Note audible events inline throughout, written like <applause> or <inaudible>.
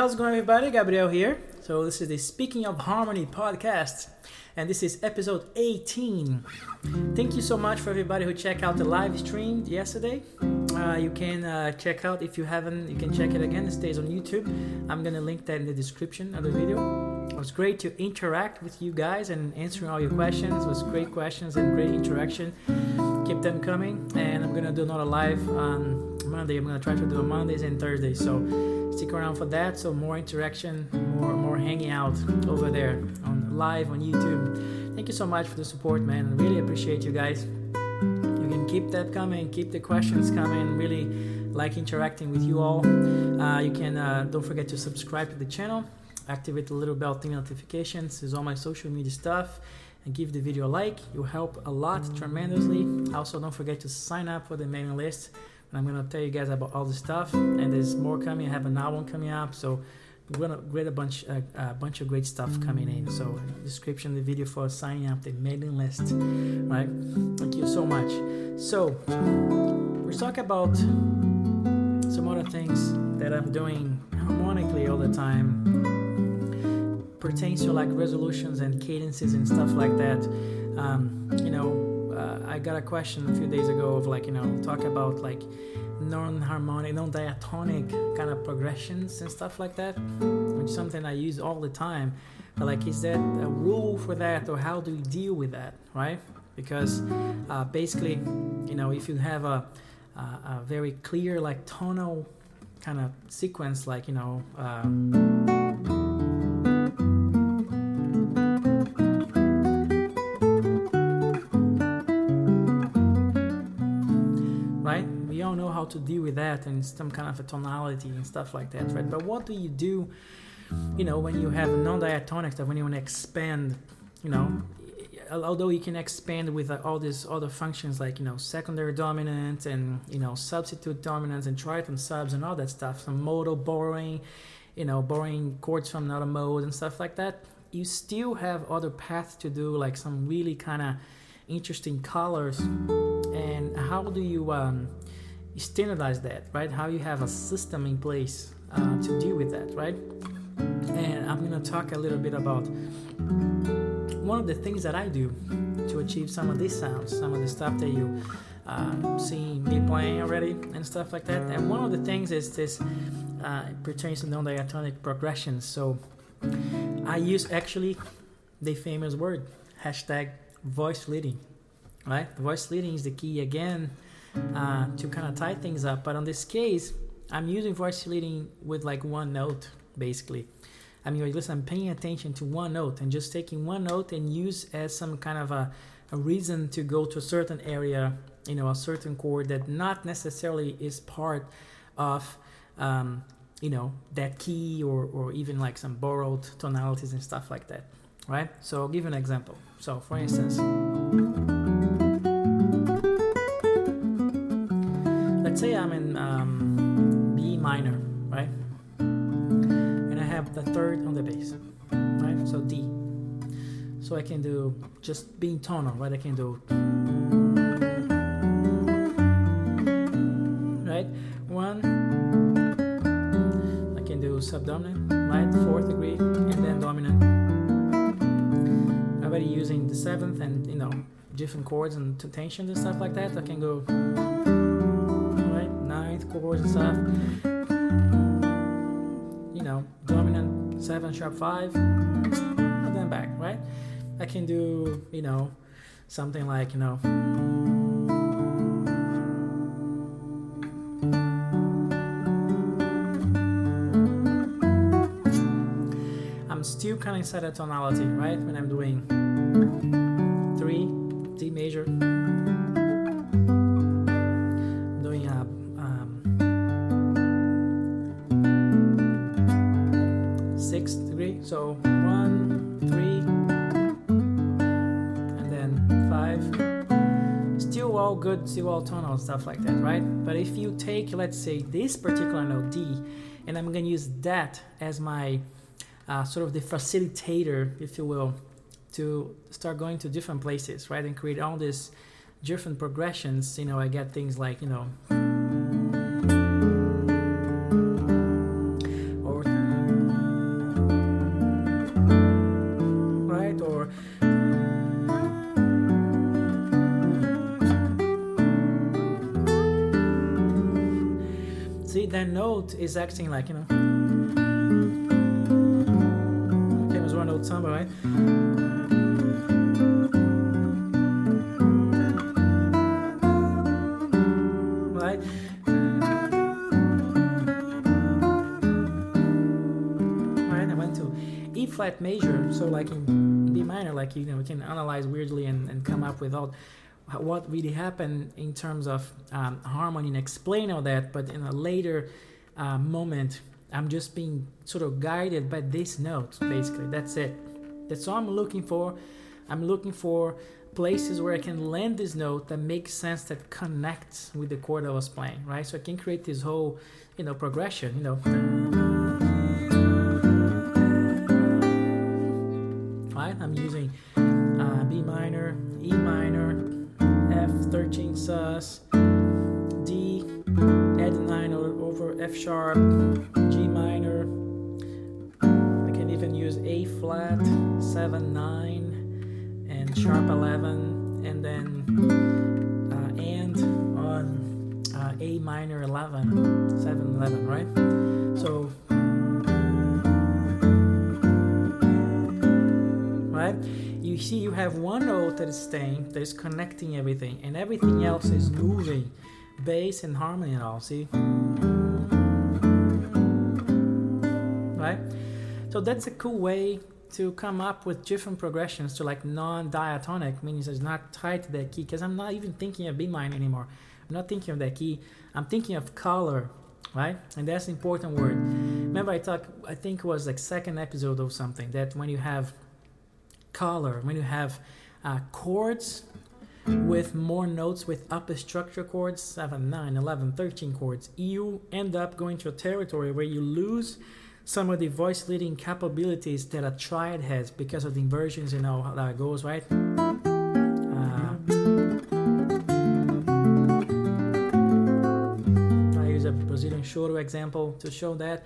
how's it going, everybody? Gabriel here. So, this is the Speaking of Harmony podcast, and this is episode 18. Thank you so much for everybody who checked out the live stream yesterday. Uh, you can uh, check out if you haven't, you can check it again. It stays on YouTube. I'm gonna link that in the description of the video. It was great to interact with you guys and answering all your questions. It was great questions and great interaction. Keep them coming, and I'm gonna do another live on Monday. I'm gonna try to do on Mondays and Thursdays. So stick around for that. So more interaction, more more hanging out over there on live on YouTube. Thank you so much for the support, man. I really appreciate you guys. You can keep that coming, keep the questions coming. Really like interacting with you all. Uh, you can uh, don't forget to subscribe to the channel, activate the little bell thing notifications. Is all my social media stuff. And give the video a like. You help a lot tremendously. Also, don't forget to sign up for the mailing list and I'm gonna tell you guys about all the stuff. And there's more coming. I have an album coming up, so we're gonna get a bunch uh, a bunch of great stuff coming in. So description the video for signing up the mailing list. Right? Thank you so much. So we're talking about some other things that I'm doing harmonically all the time pertains to like resolutions and cadences and stuff like that. Um, you know, uh, I got a question a few days ago of like you know talk about like non-harmonic, non-diatonic kind of progressions and stuff like that, which is something I use all the time. But like, is there a rule for that, or how do we deal with that, right? Because uh, basically, you know, if you have a, a, a very clear like tonal kind of sequence, like you know. Uh, to deal with that and some kind of a tonality and stuff like that, right? But what do you do, you know, when you have non-diatonic stuff, when you want to expand, you know, although you can expand with uh, all these other functions like you know secondary dominant and you know substitute dominants and tritone subs and all that stuff some modal borrowing you know borrowing chords from another mode and stuff like that you still have other paths to do like some really kind of interesting colors and how do you um, standardize that, right? How you have a system in place uh, to deal with that, right? And I'm gonna talk a little bit about one of the things that I do to achieve some of these sounds, some of the stuff that you uh, see me playing already and stuff like that. And one of the things is this uh, pertains to non-diatonic progressions. So I use actually the famous word hashtag voice leading, right? Voice leading is the key again uh, to kind of tie things up. But on this case, I'm using voice leading with like one note basically. I mean, listen, I'm paying attention to one note and just taking one note and use as some kind of a, a reason to go to a certain area, you know, a certain chord that not necessarily is part of, um, you know, that key or, or even like some borrowed tonalities and stuff like that, right? So I'll give an example. So for instance, say I'm in um, B minor, right? And I have the third on the bass, right? So D. So I can do just being tonal, right? I can do right one. I can do subdominant, right? Fourth degree, and then dominant. I'm Already using the seventh and you know different chords and tension and stuff like that. I can go chords and stuff. You know, dominant seven sharp five, and then back, right? I can do, you know, something like, you know. I'm still kind of inside a tonality, right? When I'm doing Good, still tonal stuff like that, right? But if you take, let's say, this particular note D, and I'm gonna use that as my uh, sort of the facilitator, if you will, to start going to different places, right, and create all these different progressions. You know, I get things like, you know. Is acting like, you know. Okay, was one note somewhere, right? Right? Right, I went to E flat major, so like in B minor, like you know, we can analyze weirdly and, and come up with all what really happened in terms of um, harmony and explain all that. But in a later uh, moment, I'm just being sort of guided by this note. Basically, that's it. That's all I'm looking for. I'm looking for places where I can land this note that makes sense, that connects with the chord I was playing, right? So I can create this whole, you know, progression, you know. Right? I'm using uh, B minor, E minor, F13 sus, D, add 9 over F sharp, G minor. I can even use A flat, 7, 9, and sharp 11, and then uh, and on uh, A minor 11, 7, 11, right? So, right? you see you have one note that is staying that is connecting everything and everything else is moving bass and harmony and all see right? So that's a cool way to come up with different progressions to like non-diatonic meaning it's not tied to that key because i'm not even thinking of b minor anymore. I'm not thinking of that key. I'm thinking of color right? And that's an important word. Remember i talked i think it was like second episode or something that when you have color, when you have uh, chords with more notes with upper structure chords 7 9 11 13 chords you end up going to a territory where you lose some of the voice leading capabilities that a triad has because of the inversions you know how that goes right uh, i use a brazilian choro example to show that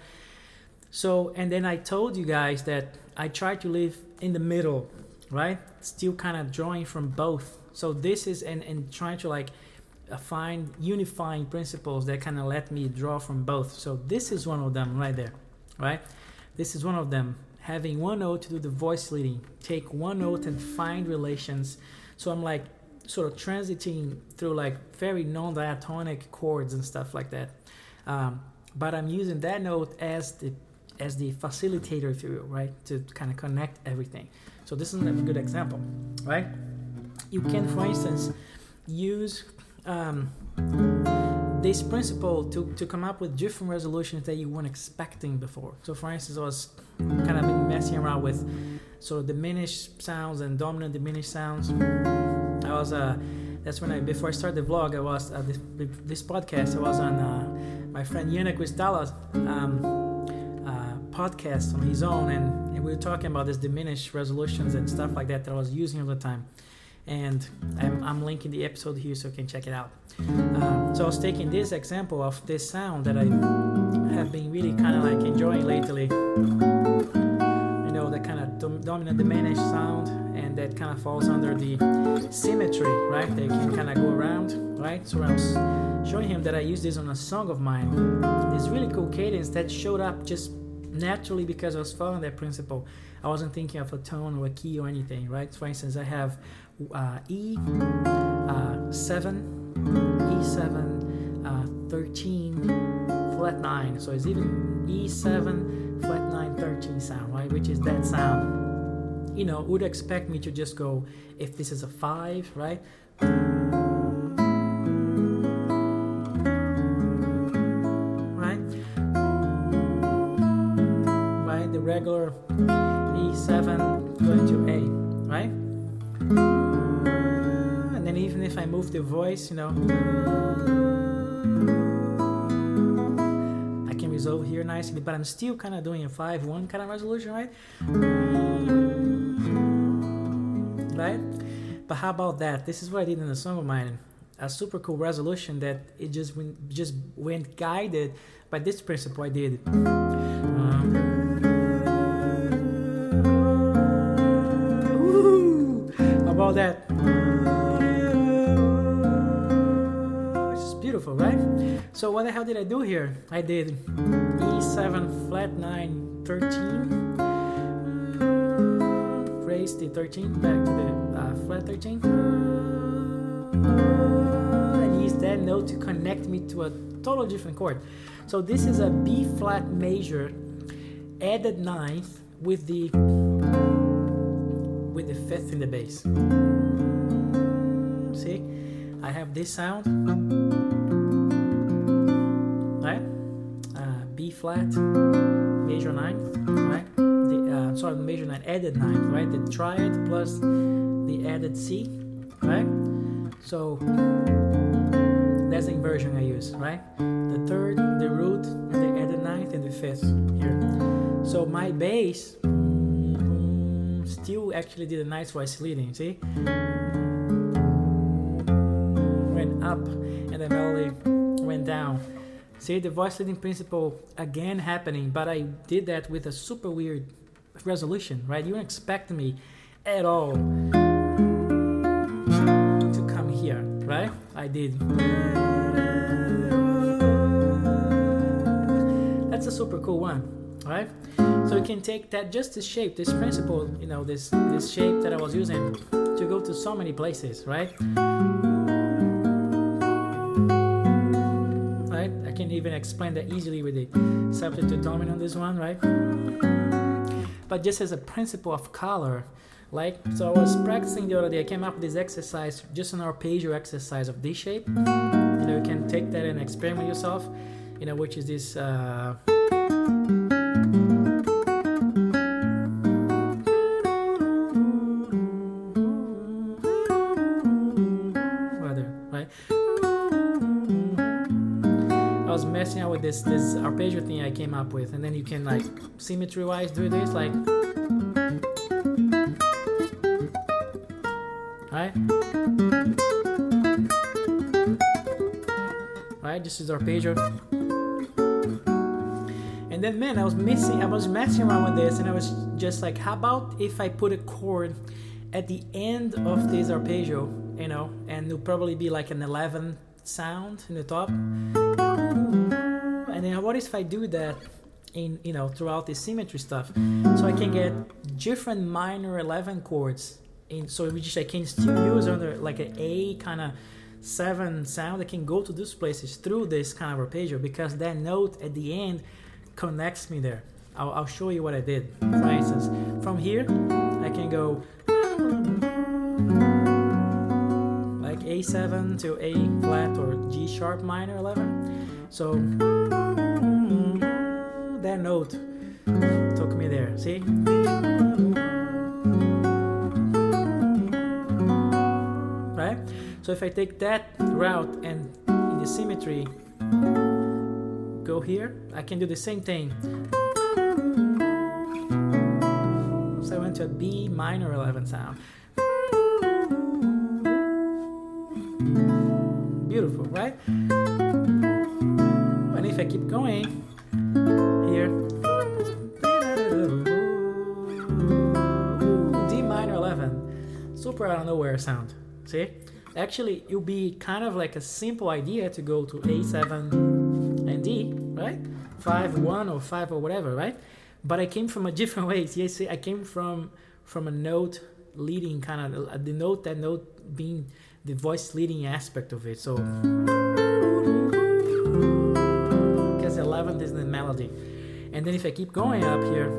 so, and then I told you guys that I try to live in the middle, right? Still kind of drawing from both. So this is and and trying to like uh, find unifying principles that kind of let me draw from both. So this is one of them right there, right? This is one of them. Having one note to do the voice leading, take one note and find relations. So I'm like sort of transiting through like very non-diatonic chords and stuff like that. Um, but I'm using that note as the as the facilitator, if you will, right, to kind of connect everything. So this is a good example, right? You can, for instance, use um, this principle to, to come up with different resolutions that you weren't expecting before. So, for instance, I was kind of messing around with sort of diminished sounds and dominant diminished sounds. I was uh, that's when I before I started the vlog, I was uh, this, this podcast. I was on uh, my friend Yana Cristala's. Um, podcast on his own, and, and, we were talking about this diminished resolutions and stuff like that that I was using all the time. And I'm, I'm linking the episode here so you can check it out. Um, so I was taking this example of this sound that I have been really kind of like enjoying lately. You know, that kind of dom- dominant diminished sound, and that kind of falls under the symmetry, right? They can kind of go around, right? So I was showing him that I used this on a song of mine. This really cool cadence that showed up just naturally because I was following that principle. I wasn't thinking of a tone or a key or anything, right? For instance, I have uh, E, uh, 7, E7, uh, 13, flat 9. So it's even E7, flat 9, 13 sound, right? Which is that sound. You know, would expect me to just go, if this is a 5, right? Right. Right the regular E7 going to A, right? And then even if I move the voice, you know, I can resolve here nicely, but I'm still kind of doing a 5-1 kind of resolution, right? Right? But how about that? This is what I did in the song of mine. A super cool resolution that it just went, just went guided by this principle I did. Um, about that. Is beautiful, right? So what the hell did I do here? I did E7 flat 9 13 raise the 13 back to the uh, flat 13 and use that note to connect me to a totally different chord. So this is a B flat major added ninth with the with the fifth in the bass. See, I have this sound, right? Uh, B flat, major ninth, right? The uh, sorry, major nine added ninth, right? The triad plus the added C, right? So that's the inversion I use, right? The third, the root, the added ninth, and the fifth here. So my bass still actually did a nice voice leading, see? Went up and the melody went down. See the voice leading principle again happening, but I did that with a super weird resolution, right? You don't expect me at all to come here, right? I did. That's a super cool one, right? So you can take that just this shape, this principle, you know, this this shape that I was using to go to so many places, right? Right? I can even explain that easily with the substitute dominant on this one, right? But just as a principle of color, like so I was practicing the other day, I came up with this exercise, just an arpeggio exercise of this shape. You know, you can take that and experiment yourself, you know, which is this uh was messing out with this this arpeggio thing I came up with, and then you can like symmetry wise do this like right? Right? This is arpeggio. And then man I was missing I was messing around with this and I was just like how about if I put a chord at the end of this arpeggio you know and it'll probably be like an 11 sound in the top what if I do that in you know throughout the symmetry stuff? So I can get different minor 11 chords in so which I can still use under like an A kind of seven sound. I can go to those places through this kind of arpeggio because that note at the end connects me there. I'll, I'll show you what I did for instance. From here I can go like A7 to A flat or G sharp minor 11 so that note. Took me there see? Right? So if I take that route and in the symmetry go here I can do the same thing. So I went to a B minor 11 sound. Beautiful right? And if I keep going super out of nowhere sound. See? Actually it would be kind of like a simple idea to go to A7 and D right? 5 1 or 5 or whatever right? But I came from a <laughs> different way yes I came from from a note leading kind of uh, the note that note being the voice leading aspect of it. So because 11 is the melody. And then if I keep going up here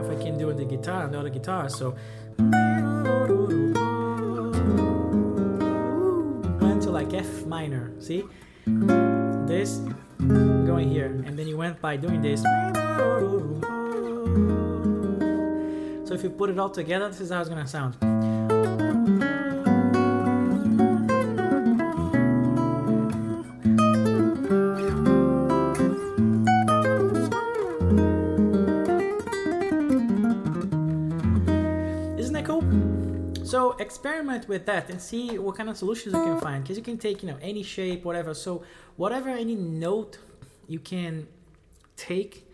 if I can do the guitar the other guitar so F minor see? This going here. And then you went by doing this. So if you put it all together this is how it's gonna sound So experiment with that and see what kind of solutions you can find. Because you can take, you know, any shape, whatever. So whatever any note you can take,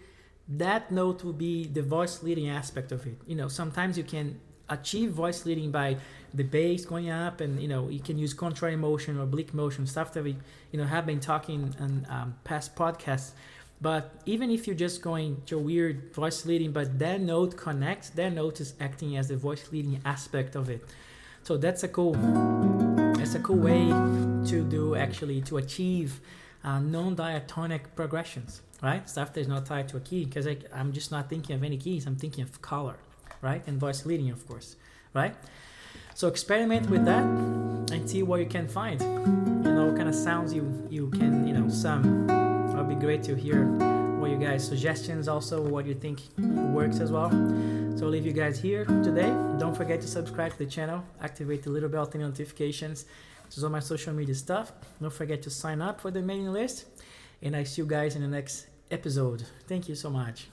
that note will be the voice leading aspect of it. You know, sometimes you can achieve voice leading by the bass going up and you know you can use contrary motion or oblique motion stuff that we you know have been talking in um, past podcasts but even if you're just going to weird voice leading but that note connects that note is acting as the voice leading aspect of it so that's a cool that's a cool way to do actually to achieve uh, non-diatonic progressions right stuff that's not tied to a key because i'm just not thinking of any keys i'm thinking of color right and voice leading of course right so experiment with that and see what you can find. You know, what kind of sounds you you can you know some. It'll be great to hear what you guys suggestions also what you think works as well. So I'll leave you guys here today. Don't forget to subscribe to the channel, activate the little bell to notifications. This is all my social media stuff. Don't forget to sign up for the mailing list. And I see you guys in the next episode. Thank you so much.